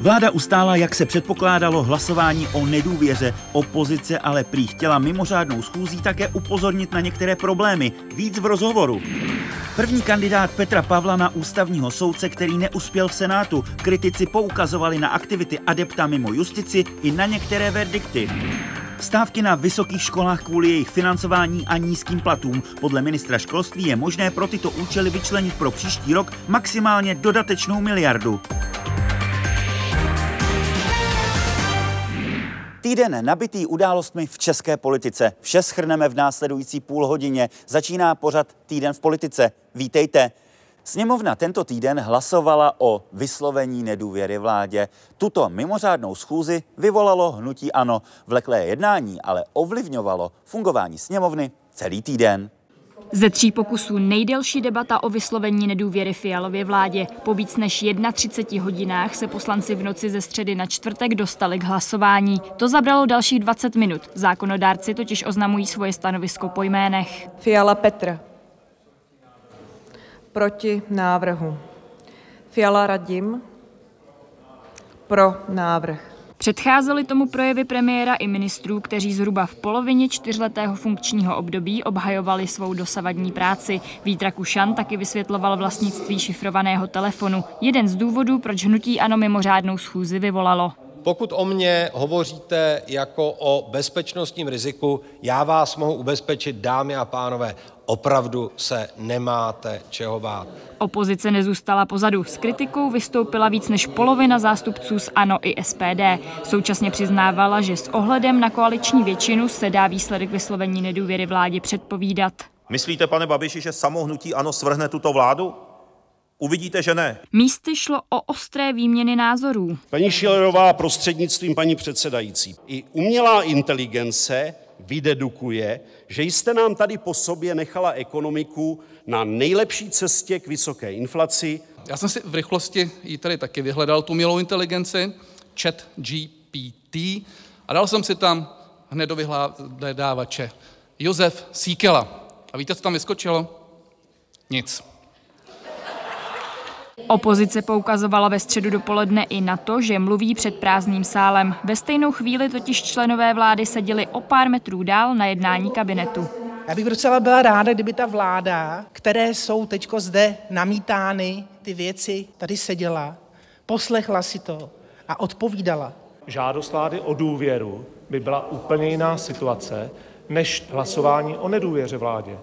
Vláda ustála, jak se předpokládalo, hlasování o nedůvěře. Opozice ale prý chtěla mimořádnou schůzí také upozornit na některé problémy. Víc v rozhovoru. První kandidát Petra Pavla na ústavního soudce, který neuspěl v Senátu. Kritici poukazovali na aktivity adepta mimo justici i na některé verdikty. Stávky na vysokých školách kvůli jejich financování a nízkým platům. Podle ministra školství je možné pro tyto účely vyčlenit pro příští rok maximálně dodatečnou miliardu. Týden nabitý událostmi v české politice. Vše schrneme v následující půl hodině. Začíná pořad Týden v politice. Vítejte. Sněmovna tento týden hlasovala o vyslovení nedůvěry vládě. Tuto mimořádnou schůzi vyvolalo hnutí ANO. Vleklé jednání ale ovlivňovalo fungování sněmovny celý týden. Ze tří pokusů nejdelší debata o vyslovení nedůvěry Fialově vládě. Po víc než 31 hodinách se poslanci v noci ze středy na čtvrtek dostali k hlasování. To zabralo dalších 20 minut. Zákonodárci totiž oznamují svoje stanovisko po jménech. Fiala Petr. Proti návrhu. Fiala Radim. Pro návrh. Předcházely tomu projevy premiéra i ministrů, kteří zhruba v polovině čtyřletého funkčního období obhajovali svou dosavadní práci. Vítra Kušan taky vysvětloval vlastnictví šifrovaného telefonu. Jeden z důvodů, proč hnutí ano mimořádnou schůzi vyvolalo. Pokud o mě hovoříte jako o bezpečnostním riziku, já vás mohu ubezpečit, dámy a pánové, opravdu se nemáte čeho bát. Opozice nezůstala pozadu. S kritikou vystoupila víc než polovina zástupců z ANO i SPD. Současně přiznávala, že s ohledem na koaliční většinu se dá výsledek vyslovení nedůvěry vládě předpovídat. Myslíte, pane Babiši, že samo hnutí ANO svrhne tuto vládu? Uvidíte, že ne. Místy šlo o ostré výměny názorů. Paní Šilerová prostřednictvím paní předsedající. I umělá inteligence vydedukuje, že jste nám tady po sobě nechala ekonomiku na nejlepší cestě k vysoké inflaci. Já jsem si v rychlosti ji tady taky vyhledal, tu milou inteligenci, chat GPT, a dal jsem si tam hned do vyhledávače Josef Síkela. A víte, co tam vyskočilo? Nic. Opozice poukazovala ve středu dopoledne i na to, že mluví před prázdným sálem. Ve stejnou chvíli totiž členové vlády seděli o pár metrů dál na jednání kabinetu. Já bych docela byla ráda, kdyby ta vláda, které jsou teď zde namítány ty věci, tady seděla, poslechla si to a odpovídala. Žádost vlády o důvěru by byla úplně jiná situace než hlasování o nedůvěře vládě.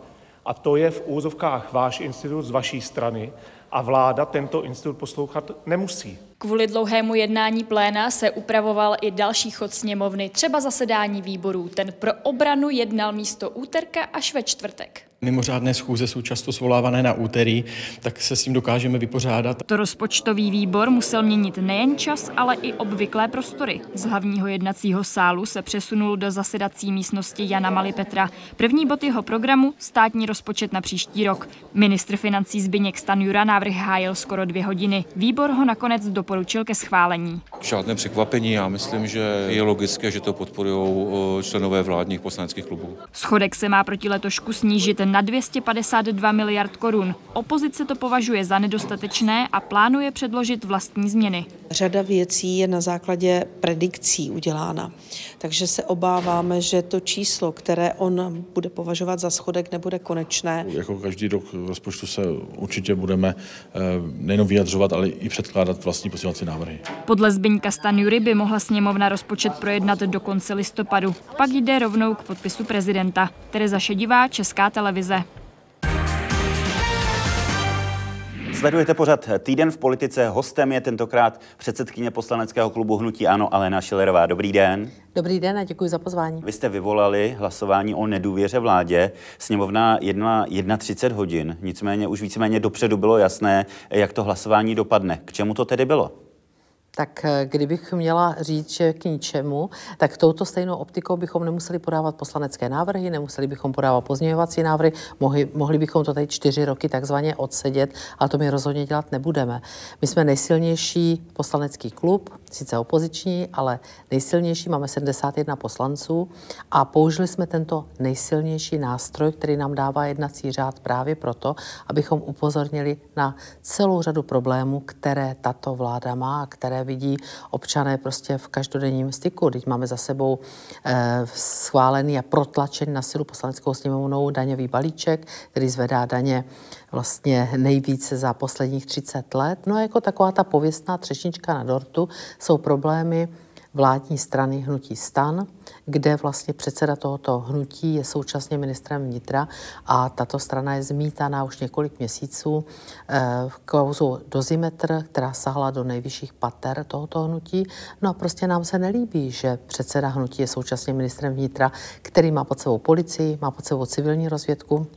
A to je v úzovkách váš institut z vaší strany a vláda tento institut poslouchat nemusí. Kvůli dlouhému jednání pléna se upravoval i další chod sněmovny, třeba zasedání výborů. Ten pro obranu jednal místo úterka až ve čtvrtek. Mimořádné schůze jsou často svolávané na úterý, tak se s tím dokážeme vypořádat. To rozpočtový výbor musel měnit nejen čas, ale i obvyklé prostory. Z hlavního jednacího sálu se přesunul do zasedací místnosti Jana Malipetra. První bod jeho programu státní rozpočet na příští rok. Ministr financí Zbyněk Stanjura návrh hájil skoro dvě hodiny. Výbor ho nakonec doporučil ke schválení. Žádné překvapení, já myslím, že je logické, že to podporují členové vládních poslaneckých klubů. Schodek se má proti letošku snížit na 252 miliard korun. Opozice to považuje za nedostatečné a plánuje předložit vlastní změny. Řada věcí je na základě predikcí udělána, takže se obáváme, že to číslo, které on bude považovat za schodek, nebude konečné. Jako každý rok v rozpočtu se určitě budeme eh, nejen vyjadřovat, ale i předkládat vlastní posilovací návrhy. Podle Zbyňka Stanjury by mohla sněmovna rozpočet projednat do konce listopadu. Pak jde rovnou k podpisu prezidenta. Tereza Šedivá, Česká televize. Sledujete pořad Týden v politice. Hostem je tentokrát předsedkyně poslaneckého klubu Hnutí Ano Alena Šilerová. Dobrý den. Dobrý den a děkuji za pozvání. Vy jste vyvolali hlasování o nedůvěře vládě. Sněmovna 1.30 hodin. Nicméně už víceméně dopředu bylo jasné, jak to hlasování dopadne. K čemu to tedy bylo? Tak eh, kdybych měla říct, že k ničemu, tak touto stejnou optikou bychom nemuseli podávat poslanecké návrhy, nemuseli bychom podávat pozměňovací návrhy, mohli, mohli bychom to tady čtyři roky takzvaně odsedět, ale to my rozhodně dělat nebudeme. My jsme nejsilnější poslanecký klub, sice opoziční, ale nejsilnější, máme 71 poslanců a použili jsme tento nejsilnější nástroj, který nám dává jednací řád právě proto, abychom upozornili na celou řadu problémů, které tato vláda má a které vidí občané prostě v každodenním styku. Teď máme za sebou eh, schválený a protlačený na silu poslaneckou sněmovnou daňový balíček, který zvedá daně vlastně nejvíce za posledních 30 let. No a jako taková ta pověstná třešnička na dortu jsou problémy vládní strany Hnutí stan, kde vlastně předseda tohoto hnutí je současně ministrem vnitra a tato strana je zmítaná už několik měsíců eh, v kauzu dozimetr, která sahla do nejvyšších pater tohoto hnutí. No a prostě nám se nelíbí, že předseda hnutí je současně ministrem vnitra, který má pod sebou policii, má pod sebou civilní rozvědku,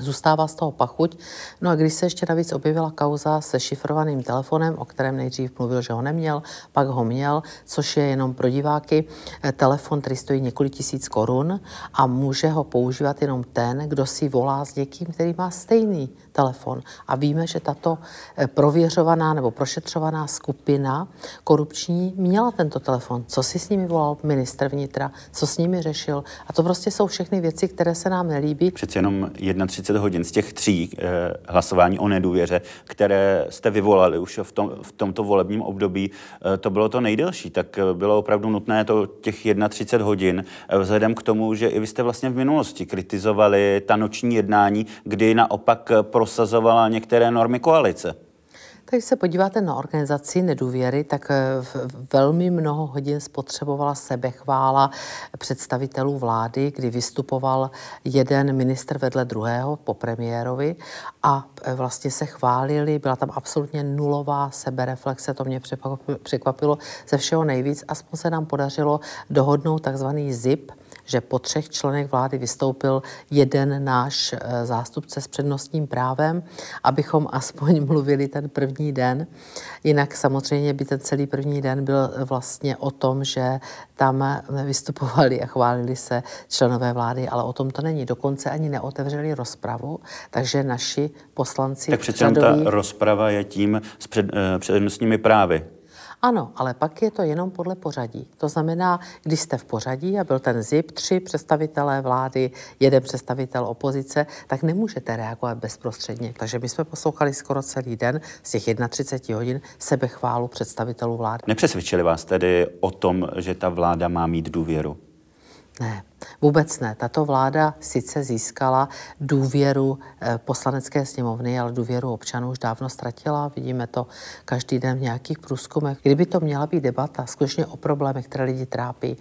Zůstává z toho pachuť. No a když se ještě navíc objevila kauza se šifrovaným telefonem, o kterém nejdřív mluvil, že ho neměl, pak ho měl, což je jenom pro diváky eh, telefon, který stojí několik tisíc korun a může ho používat jenom ten, kdo si volá s někým, který má stejný telefon. A víme, že tato eh, prověřovaná nebo prošetřovaná skupina korupční měla tento telefon. Co si s nimi volal ministr vnitra, co s nimi řešil. A to prostě jsou všechny věci, které se nám nelíbí. Přeci jenom 31 hodin z těch tří eh, hlasování o nedůvěře, které jste vyvolali už v, tom, v tomto volebním období, eh, to bylo to nejdelší. Tak eh, bylo opravdu nutné to těch 31 hodin, vzhledem k tomu, že i vy jste vlastně v minulosti kritizovali ta noční jednání, kdy naopak prosazovala některé normy koalice. Když se podíváte na organizaci nedůvěry, tak eh, velmi mnoho hodin spotřebovala sebechvála představitelů vlády, kdy vystupoval jeden ministr vedle druhého po premiérovi a eh, vlastně se chválili, byla tam absolutně nulová sebereflexe, to mě překvapilo ze všeho nejvíc. Aspoň se nám podařilo dohodnout takzvaný ZIP, že po třech členech vlády vystoupil jeden náš eh, zástupce s přednostním právem, abychom aspoň mluvili ten první den. Jinak samozřejmě by ten celý první den byl vlastně o tom, že tam eh, vystupovali a chválili se členové vlády, ale o tom to není. Dokonce ani neotevřeli rozpravu, takže naši poslanci Tak přece jenom ta rozprava je tím s před, eh, přednostními právy. Ano, ale pak je to jenom podle pořadí. To znamená, když jste v pořadí a byl ten ZIP, tři představitelé vlády, jeden představitel opozice, tak nemůžete reagovat bezprostředně. Takže my jsme poslouchali skoro celý den z těch 31 hodin sebechválu představitelů vlády. Nepřesvědčili vás tedy o tom, že ta vláda má mít důvěru? Ne, vůbec ne. Tato vláda sice získala důvěru eh, poslanecké sněmovny, ale důvěru občanů už dávno ztratila. Vidíme to každý den v nějakých průzkumech. Kdyby to měla být debata skutečně o problémech, které lidi trápí,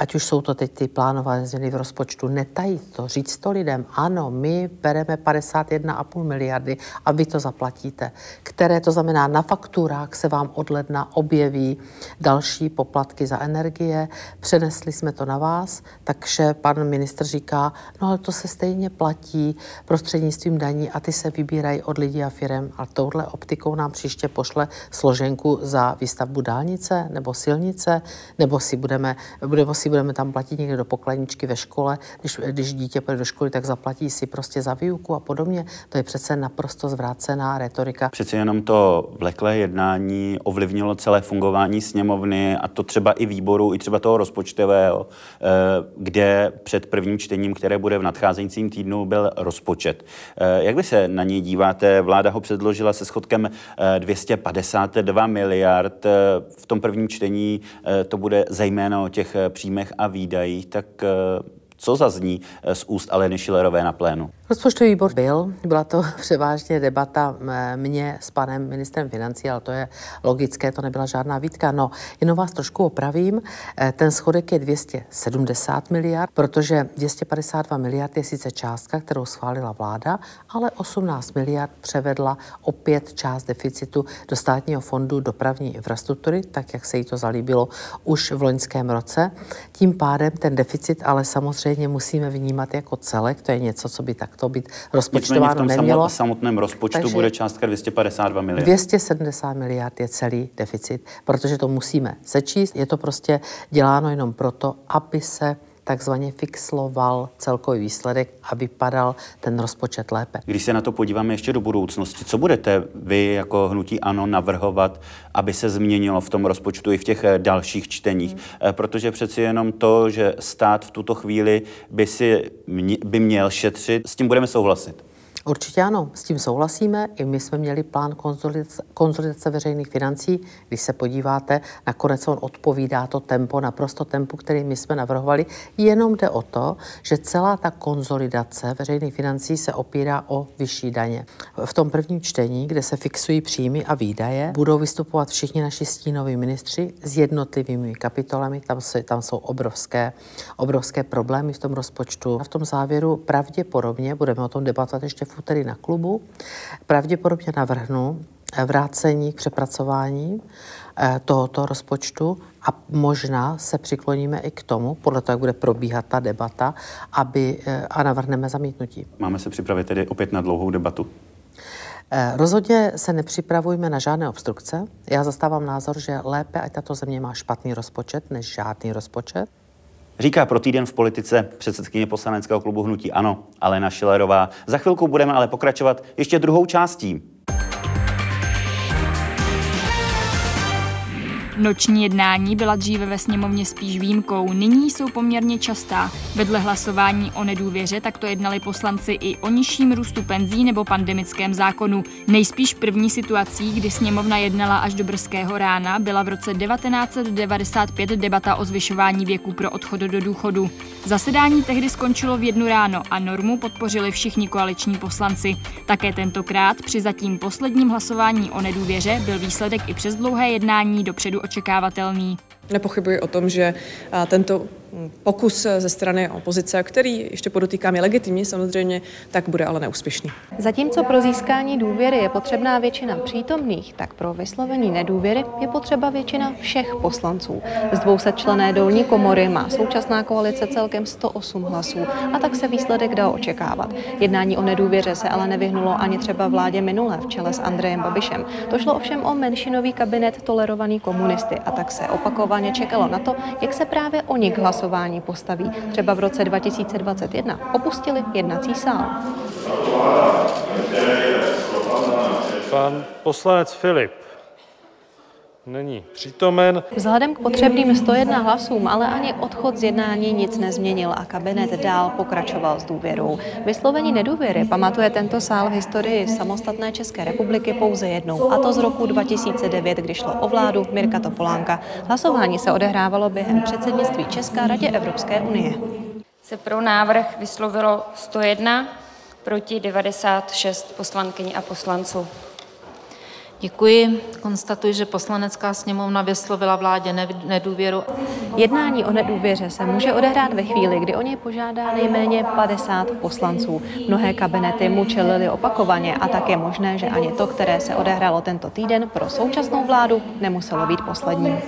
ať už jsou to teď ty plánované změny v rozpočtu, netajit to, říct to lidem, ano, my bereme 51,5 miliardy a vy to zaplatíte, které to znamená na fakturách se vám od ledna objeví další poplatky za energie, přenesli jsme to na vás, takže pan ministr říká, no ale to se stejně platí prostřednictvím daní a ty se vybírají od lidí a firem. A touhle optikou nám příště pošle složenku za výstavbu dálnice nebo silnice, nebo si budeme, nebo si budeme tam platit někde do pokladničky ve škole, když, když dítě půjde do školy, tak zaplatí si prostě za výuku a podobně. To je přece naprosto zvrácená retorika. Přeci jenom to vleklé jednání ovlivnilo celé fungování sněmovny a to třeba i výboru, i třeba toho rozpočtového, eh, kde před prvním čtením, které bude v nadcházejícím týdnu, byl rozpočet. Eh, Jak vy se na něj díváte? Vláda ho předložila se schodkem eh, 252 miliard. Eh, V tom prvním čtení to bude zejména o těch eh, příjmech a výdajích. Tak eh, co zazní eh, z úst Aleny Šilerové na plénu? Rozpočtový výbor byl, byla to převážně debata m- mě s panem ministrem financí, ale to je logické, to nebyla žádná výtka. No, jenom vás trošku opravím, Eh, ten schodek je 270 miliard, protože 252 miliard je sice částka, kterou schválila vláda, ale 18 miliard převedla opět část deficitu do státního fondu dopravní infrastruktury, tak jak se jí to zalíbilo už v loňském roce. Tím pádem ten deficit ale samozřejmě musíme vnímat jako celek, to je něco, co by takto být Nicméně v rozpočtováno tom nemělo. samo- samotném rozpočtu Takže- bude částka 252 miliard. 270 miliard je celý deficit, protože to musíme sečíst. Je to prostě děláno jenom proto, aby se takzvaně fixloval celkový výsledek a vypadal ten rozpočet lépe. Když se na to podíváme ještě do budoucnosti, co budete vy jako hnutí ANO navrhovat, aby se změnilo v tom rozpočtu i v těch eh, dalších čteních? Hmm. Protože přeci jenom to, že stát v tuto chvíli by, si, by měl šetřit, s tím budeme souhlasit. Určitě ano, s tím souhlasíme. I my jsme měli plán konzolidace, konzolidace veřejných financí. Když se podíváte, nakonec on odpovídá to tempo, naprosto tempu, který my jsme navrhovali. Jenom jde o to, že celá ta konzolidace veřejných financí se opírá o vyšší daně. V tom prvním čtení, kde se fixují příjmy a výdaje, budou vystupovat všichni naši stínoví ministři s jednotlivými kapitolami. Tam, se, tam jsou obrovské, obrovské problémy v tom rozpočtu. A v tom závěru pravděpodobně, budeme o tom debatovat ještě úterý na klubu, pravděpodobně navrhnu eh, vrácení k přepracování eh, tohoto rozpočtu a možná se přikloníme i k tomu, podle toho, jak bude probíhat ta debata, aby, eh, a navrhneme zamítnutí. Máme se připravit tedy opět na dlouhou debatu. Rozhodně se nepřipravujme na žádné obstrukce. Já zastávám názor, že lépe, ať tato země má špatný rozpočet, než žádný rozpočet. Říká pro týden v politice předsedkyně poslaneckého klubu Hnutí Ano, Alena Šilerová. Za chvilku budeme ale pokračovat ještě druhou částí. Noční jednání byla dříve ve sněmovně spíš výjimkou, nyní jsou poměrně častá. Vedle hlasování o nedůvěře takto jednali poslanci i o nižším růstu penzí nebo pandemickém zákonu. Nejspíš první situací, kdy sněmovna jednala až do brzkého rána, byla v roce 1995 debata o zvyšování věku pro odchod do důchodu. Zasedání tehdy skončilo v jednu ráno a normu podpořili všichni koaliční poslanci. Také tentokrát při zatím posledním hlasování o nedůvěře byl výsledek i přes dlouhé jednání dopředu očekávatelný. Nepochybuji o tom, že tento pokus ze strany opozice, který ještě podotýkám je legitimní samozřejmě, tak bude ale neúspěšný. Zatímco pro získání důvěry je potřebná většina přítomných, tak pro vyslovení nedůvěry je potřeba většina všech poslanců. Z 200 člené dolní komory má současná koalice celkem 108 hlasů a tak se výsledek dá očekávat. Jednání o nedůvěře se ale nevyhnulo ani třeba vládě minulé v čele s Andrejem Babišem. To šlo ovšem o menšinový kabinet tolerovaný komunisty a tak se opakovaně čekalo na to, jak se právě oni k hlasování postaví. Třeba v roce 2021 opustili jednací sál. Pan poslanec Filip není přítomen. Vzhledem k potřebným 101 hlasům ale ani odchod z jednání nic nezměnil a kabinet dál pokračoval s důvěrou. Vyslovení nedůvěry pamatuje tento sál v historii samostatné České republiky pouze jednou, a to z roku 2009, kdy šlo o vládu Mirka Topolánka. Hlasování se odehrávalo během předsednictví Česká radě Evropské unie. Se pro návrh vyslovilo 101, proti 96 poslankyň a poslanců. Děkuji. Konstatuji, že poslanecká sněmovna vyslovila vládě nedůvěru. Jednání o nedůvěře se může odehrát ve chvíli, kdy o něj požádá nejméně 50 poslanců. Mnohé kabinety mu čelili opakovaně a tak je možné, že ani to, které se odehrálo tento týden pro současnou vládu, nemuselo být poslední.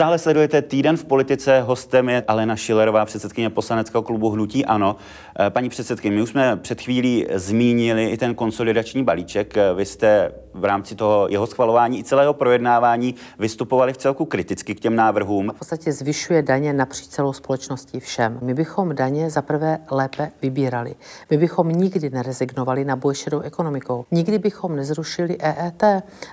Stále sledujete Týden v politice. Hostem je Alena Šilerová, předsedkyně poslaneckého klubu Hnutí Ano. Eh, paní předsedkyně, my už jsme před chvílí zmínili i ten konsolidační balíček. Eh, vy jste v rámci toho jeho schvalování i celého projednávání vystupovali v celku kriticky k těm návrhům. V podstatě zvyšuje daně napříč celou společností všem. My bychom daně zaprvé lépe vybírali. My bychom nikdy nerezignovali na boj šedou ekonomikou. Nikdy bychom nezrušili EET,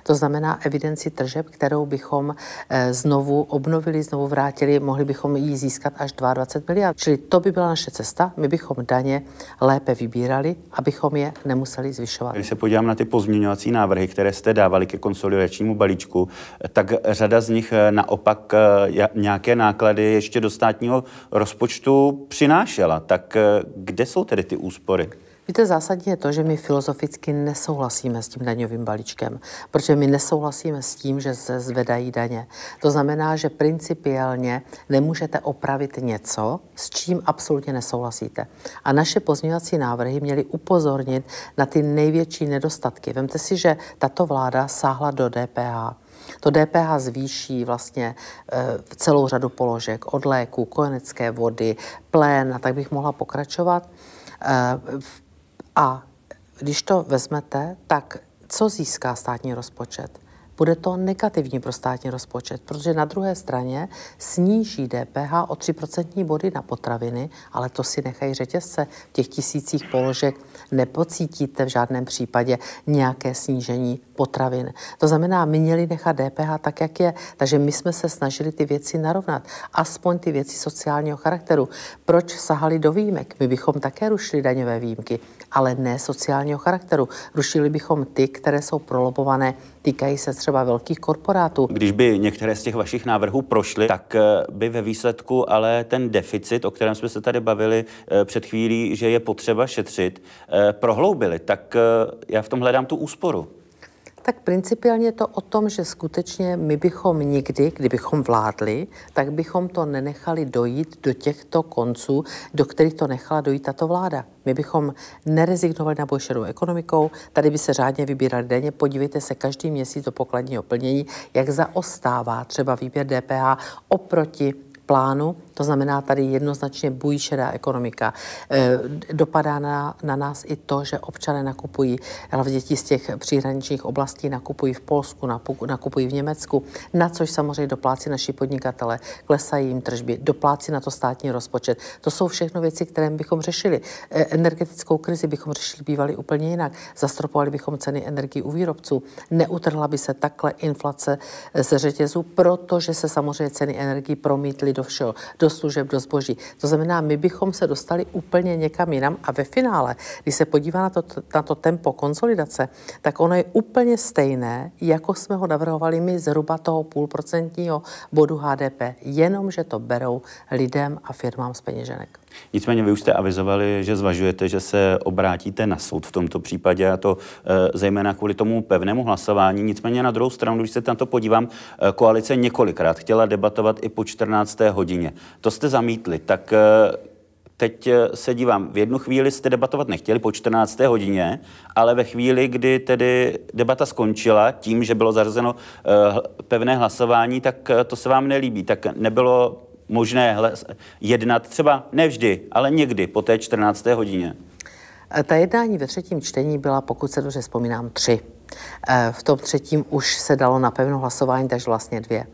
to znamená evidenci tržeb, kterou bychom eh, znovu obnovili, znovu vrátili, mohli bychom ji získat až 22 miliard. Čili to by byla naše cesta. My bychom daně lépe vybírali, abychom je nemuseli zvyšovat. Když se podívám na ty pozměňovací návrhy, které jste dávali ke konsolidačnímu balíčku, tak řada z nich eh, naopak eh, nějaké náklady ještě do státního rozpočtu přinášela. Tak eh, kde jsou tedy ty úspory? Víte, zásadně je to, že my filozoficky nesouhlasíme s tím daňovým balíčkem, protože my nesouhlasíme s tím, že se zvedají daně. To znamená, že principiálně nemůžete opravit něco, s čím absolutně nesouhlasíte. A naše pozměňovací návrhy měly upozornit na ty největší nedostatky. Vemte si, že tato vláda sáhla do DPH. To DPH zvýší vlastně v celou řadu položek od léku, kojenecké vody, plén a tak bych mohla pokračovat. A když to vezmete, tak co získá státní rozpočet? Bude to negativní pro státní rozpočet, protože na druhé straně sníží DPH o 3% body na potraviny, ale to si nechají řetězce. V těch tisících položek nepocítíte v žádném případě nějaké snížení potravin. To znamená, měli nechat DPH tak, jak je. Takže my jsme se snažili ty věci narovnat. Aspoň ty věci sociálního charakteru. Proč sahali do výjimek? My bychom také rušili daňové výjimky, ale ne sociálního charakteru. Rušili bychom ty, které jsou prolobované týkají se třeba velkých korporátů. Když by některé z těch vašich návrhů prošly, tak eh, by ve výsledku ale ten deficit, o kterém jsme se tady bavili eh, před chvílí, že je potřeba šetřit, eh, prohloubili. Tak já v tom hledám tu úsporu. Tak principiálně je to o tom, že skutečně my bychom nikdy, kdybychom vládli, tak bychom to nenechali dojít do těchto konců, do kterých to nechala dojít tato vláda. My bychom nerezignovali na boj ekonomikou, tady by se řádně vybírali denně. Podívejte se každý měsíc do pokladního plnění, jak zaostává třeba výběr DPH oproti plánu, to znamená tady jednoznačně bují šedá ekonomika. E, dopadá na, na nás i to, že občané nakupují, hlavně děti z těch příhraničních oblastí nakupují v Polsku, nakupují v Německu, na což samozřejmě doplácí naši podnikatele, klesají jim tržby, doplácí na to státní rozpočet. To jsou všechno věci, které bychom řešili. E, energetickou krizi bychom řešili bývali úplně jinak. Zastropovali bychom ceny energii u výrobců. Neutrhla by se takhle inflace ze řetězu, protože se samozřejmě ceny energii promítly do všeho, do služeb, do zboží. To znamená, my bychom se dostali úplně někam jinam a ve finále, když se podívá na to, na to tempo konsolidace, tak ono je úplně stejné, jako jsme ho navrhovali my zhruba toho půlprocentního bodu HDP, jenom že to berou lidem a firmám z peněženek. Nicméně vy už jste avizovali, že zvažujete, že se obrátíte na soud v tomto případě a to e, zejména kvůli tomu pevnému hlasování. Nicméně na druhou stranu, když se na to podívám, e, koalice několikrát chtěla debatovat i po 14. hodině. To jste zamítli, tak e, Teď se dívám, v jednu chvíli jste debatovat nechtěli po 14. hodině, ale ve chvíli, kdy tedy debata skončila tím, že bylo zařazeno pevné hlasování, tak to se vám nelíbí. Tak nebylo možné jednat třeba nevždy, ale někdy po té 14. hodině? Ta jednání ve třetím čtení byla, pokud se dobře vzpomínám, tři. E, v tom třetím už se dalo na pevno hlasování, takže vlastně dvě.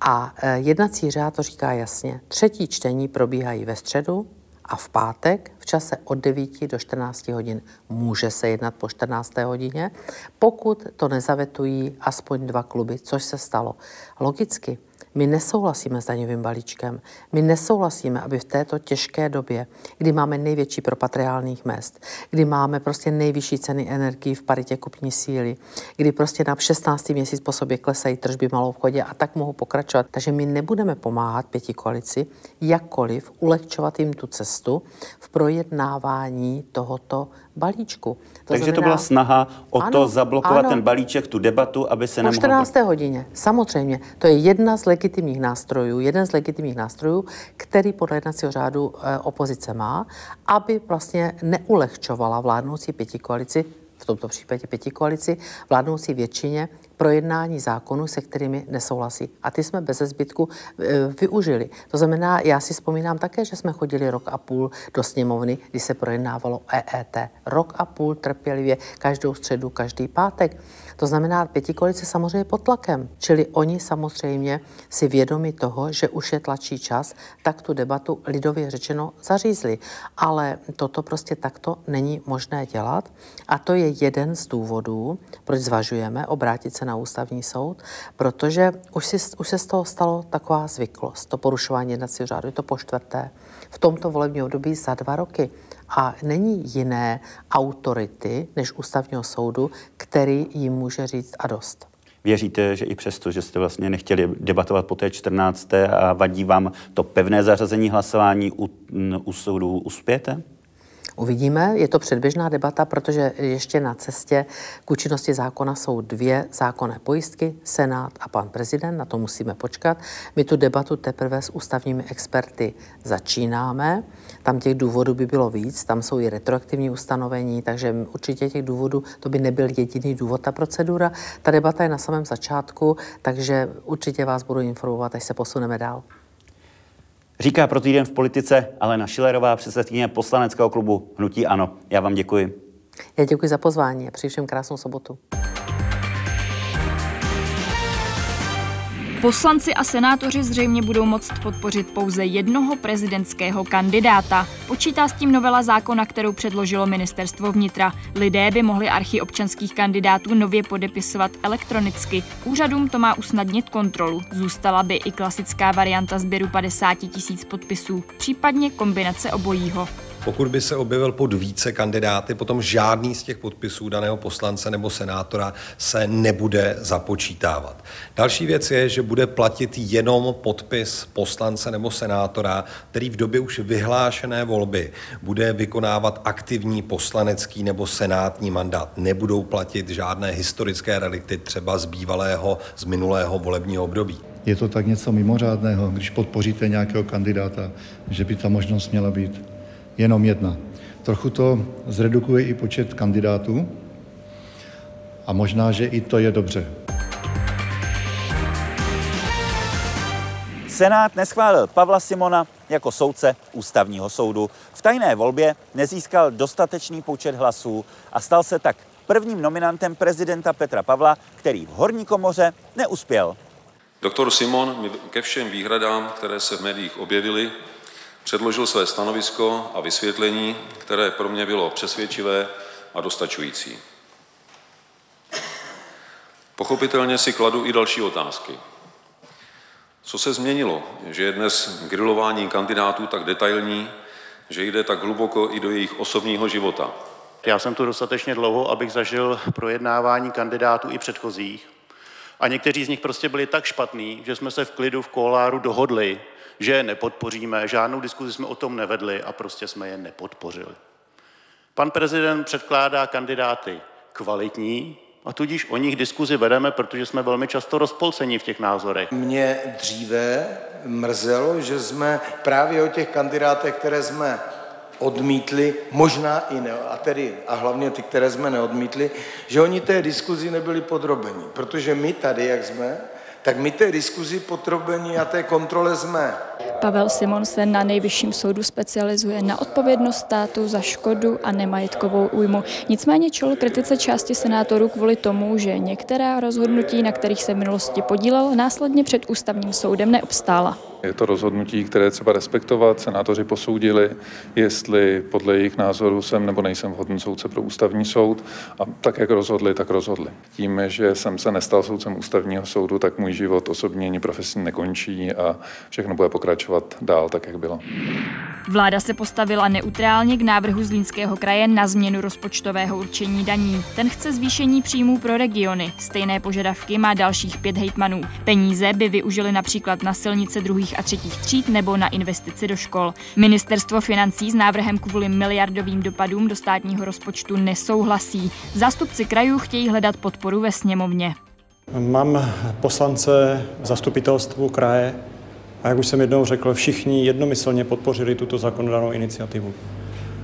A e, jednací řád to říká jasně. Třetí čtení probíhají ve středu a v pátek v čase od 9 do 14 hodin může se jednat po 14. hodině, pokud to nezavetují aspoň dva kluby, což se stalo. Logicky, my nesouhlasíme s daňovým balíčkem. My nesouhlasíme, aby v této těžké době, kdy máme největší propad reálných mest, kdy máme prostě nejvyšší ceny energií v paritě kupní síly, kdy prostě na 16. měsíc po sobě klesají tržby malou obchodě a tak mohu pokračovat. Takže my nebudeme pomáhat pěti koalici, jakkoliv ulehčovat jim tu cestu v projednávání tohoto balíčku. To Takže znamená, to byla snaha o ano, to zablokovat ano, ten balíček, tu debatu, aby se nemohlo... 14. hodině, samozřejmě. To je jedna z legitimních nástrojů, jeden z legitimních nástrojů, který podle jednacího řádu e, opozice má, aby vlastně neulehčovala vládnoucí pěti koalici v tomto případě pěti koalici, vládnoucí většině projednání zákonů, se kterými nesouhlasí. A ty jsme bez zbytku e, využili. To znamená, já si vzpomínám také, že jsme chodili rok a půl do sněmovny, kdy se projednávalo EET. Rok a půl trpělivě, každou středu, každý pátek. To znamená, pětikolice samozřejmě pod tlakem. Čili oni samozřejmě si vědomi toho, že už je tlačí čas, tak tu debatu lidově řečeno zařízli. Ale toto prostě takto není možné dělat. A to je jeden z důvodů, proč zvažujeme obrátit se na ústavní soud, protože už, si, už se z toho stalo taková zvyklost, to porušování jednacího řádu, je to po čtvrté. V tomto volebním období za dva roky. A není jiné autority než ústavního soudu, který jim může říct a dost. Věříte, že i přesto, že jste vlastně nechtěli debatovat po té 14. a vadí vám to pevné zařazení hlasování u, u soudu, uspějete? Uvidíme, je to předběžná debata, protože ještě na cestě k účinnosti zákona jsou dvě zákonné pojistky, Senát a pan prezident, na to musíme počkat. My tu debatu teprve s ústavními experty začínáme, tam těch důvodů by bylo víc, tam jsou i retroaktivní ustanovení, takže určitě těch důvodů, to by nebyl jediný důvod, ta procedura. Ta debata je na samém začátku, takže určitě vás budu informovat, až se posuneme dál. Říká pro týden v politice Alena Šilerová, předsedkyně poslaneckého klubu Hnutí Ano. Já vám děkuji. Já děkuji za pozvání a přeji všem krásnou sobotu. Poslanci a senátoři zřejmě budou moct podpořit pouze jednoho prezidentského kandidáta. Počítá s tím novela zákona, kterou předložilo ministerstvo vnitra. Lidé by mohli archy občanských kandidátů nově podepisovat elektronicky. Úřadům to má usnadnit kontrolu. Zůstala by i klasická varianta sběru 50 tisíc podpisů, případně kombinace obojího. Pokud by se objevil pod více kandidáty, potom žádný z těch podpisů daného poslance nebo senátora se nebude započítávat. Další věc je, že bude platit jenom podpis poslance nebo senátora, který v době už vyhlášené volby bude vykonávat aktivní poslanecký nebo senátní mandát. Nebudou platit žádné historické relikty třeba z bývalého, z minulého volebního období. Je to tak něco mimořádného, když podpoříte nějakého kandidáta, že by ta možnost měla být jenom jedna. Trochu to zredukuje i počet kandidátů a možná, že i to je dobře. Senát neschválil Pavla Simona jako soudce ústavního soudu. V tajné volbě nezískal dostatečný počet hlasů a stal se tak prvním nominantem prezidenta Petra Pavla, který v horní komoře neuspěl. Doktor Simon mi ke všem výhradám, které se v médiích objevily, předložil své stanovisko a vysvětlení, které pro mě bylo přesvědčivé a dostačující. Pochopitelně si kladu i další otázky. Co se změnilo, že je dnes grilování kandidátů tak detailní, že jde tak hluboko i do jejich osobního života? Já jsem tu dostatečně dlouho, abych zažil projednávání kandidátů i předchozích. A někteří z nich prostě byli tak špatní, že jsme se v klidu v koláru dohodli, že je nepodpoříme, žádnou diskuzi jsme o tom nevedli a prostě jsme je nepodpořili. Pan prezident předkládá kandidáty kvalitní a tudíž o nich diskuzi vedeme, protože jsme velmi často rozpolcení v těch názorech. Mě dříve mrzelo, že jsme právě o těch kandidátech, které jsme odmítli, možná i ne, a tedy a hlavně ty, které jsme neodmítli, že oni té diskuzi nebyli podrobeni. Protože my tady, jak jsme, tak my té diskuzi potrobení a té kontrole jsme. Pavel Simon se na nejvyšším soudu specializuje na odpovědnost státu za škodu a nemajetkovou újmu. Nicméně čel kritice části senátorů kvůli tomu, že některá rozhodnutí, na kterých se v minulosti podílel, následně před ústavním soudem neobstála. Je to rozhodnutí, které třeba respektovat. Senátoři posoudili, jestli podle jejich názoru jsem nebo nejsem vhodný soudce pro ústavní soud. A tak, jak rozhodli, tak rozhodli. Tím, že jsem se nestal soudcem ústavního soudu, tak můj život osobně ani profesní nekončí a všechno bude pokračovat dál, tak, jak bylo. Vláda se postavila neutrálně k návrhu Zlínského kraje na změnu rozpočtového určení daní. Ten chce zvýšení příjmů pro regiony. Stejné požadavky má dalších pět hejtmanů. Peníze by využili například na silnice druhých a třetích tříd nebo na investici do škol. Ministerstvo financí s návrhem kvůli miliardovým dopadům do státního rozpočtu nesouhlasí. Zástupci krajů chtějí hledat podporu ve sněmovně. Mám poslance zastupitelstvu kraje a jak už jsem jednou řekl, všichni jednomyslně podpořili tuto zákonodárnou iniciativu.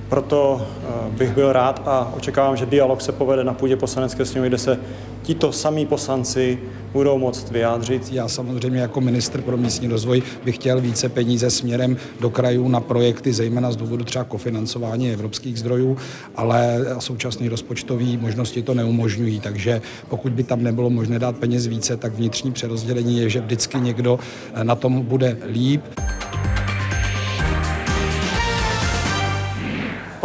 Proto eh, bych byl rád a očekávám, že dialog se povede na půdě poslanecké sněmovny, kde se tito samí poslanci budou moct vyjádřit. Já samozřejmě jako ministr pro místní rozvoj bych chtěl více peníze směrem do krajů na projekty, zejména z důvodu třeba kofinancování evropských zdrojů, ale současné rozpočtové možnosti to neumožňují, takže pokud by tam nebylo možné dát peněz více, tak vnitřní přerozdělení je, že vždycky někdo na tom bude líp.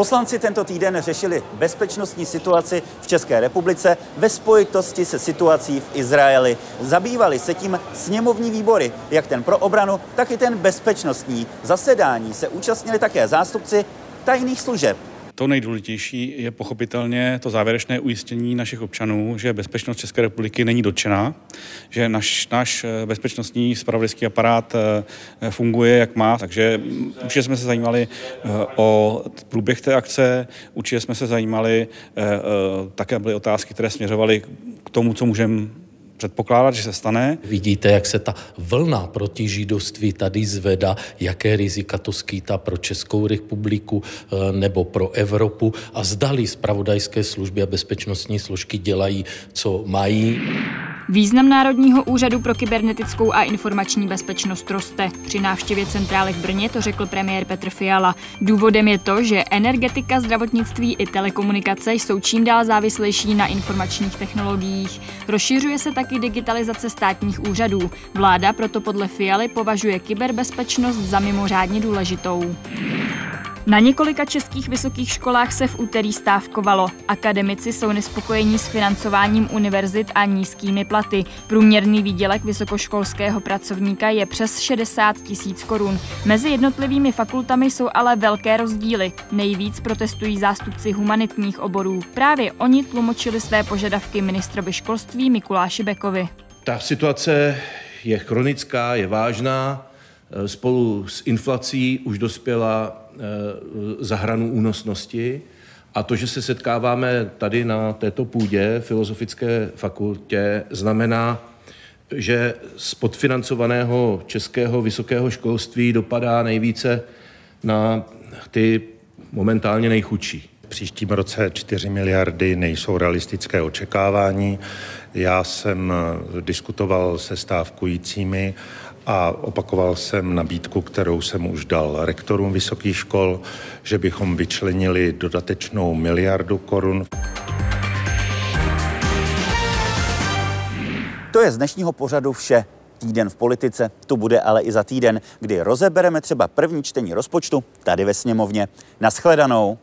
Poslanci tento týden řešili bezpečnostní situaci v České republice ve spojitosti se situací v Izraeli. Zabývali se tím sněmovní výbory, jak ten pro obranu, tak i ten bezpečnostní. Zasedání se účastnili také zástupci tajných služeb. To nejdůležitější je pochopitelně to závěrečné ujistění našich občanů, že bezpečnost České republiky není dotčená, že naš, náš eh, bezpečnostní spravodajský aparát eh, funguje, jak má. Takže určitě jsme se zajímali eh, o průběh té akce, určitě jsme se zajímali, také byly otázky, které směřovaly k tomu, co můžeme předpokládat, že se stane. Vidíte, jak se ta vlna proti židovství tady zveda, jaké rizika to skýtá pro Českou republiku eh, nebo pro Evropu a zdali zpravodajské služby a bezpečnostní složky dělají, co mají. Význam Národního úřadu pro kybernetickou a informační bezpečnost roste. Při návštěvě centrály v Brně to řekl premiér Petr Fiala. Důvodem je to, že energetika, zdravotnictví i telekomunikace jsou čím dál závislejší na informačních technologiích. Rozšiřuje se taky digitalizace státních úřadů. Vláda proto podle Fialy považuje kyberbezpečnost za mimořádně důležitou. Na několika českých vysokých školách se v úterý stávkovalo. Akademici jsou nespokojení s financováním univerzit a nízkými platy. Průměrný výdělek vysokoškolského pracovníka je přes 60 tisíc korun. Mezi jednotlivými fakultami jsou ale velké rozdíly. Nejvíc protestují zástupci humanitních oborů. Právě oni tlumočili své požadavky ministrovi školství Mikuláši Bekovi. Ta situace je chronická, je vážná. Spolu s inflací už dospěla za hranu únosnosti. A to, že se setkáváme tady na této půdě Filozofické fakultě, znamená, že z podfinancovaného českého vysokého školství dopadá nejvíce na ty momentálně nejchudší. V příštím roce 4 miliardy nejsou realistické očekávání. Já jsem diskutoval se stávkujícími a opakoval jsem nabídku, kterou jsem už dal rektorům vysokých škol, že bychom vyčlenili dodatečnou miliardu korun. To je z dnešního pořadu vše. Týden v politice, tu bude ale i za týden, kdy rozebereme třeba první čtení rozpočtu tady ve sněmovně. Naschledanou.